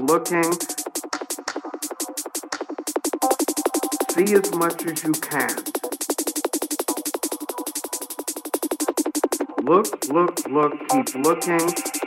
looking. See as much as you can. Look, look, look, keep looking.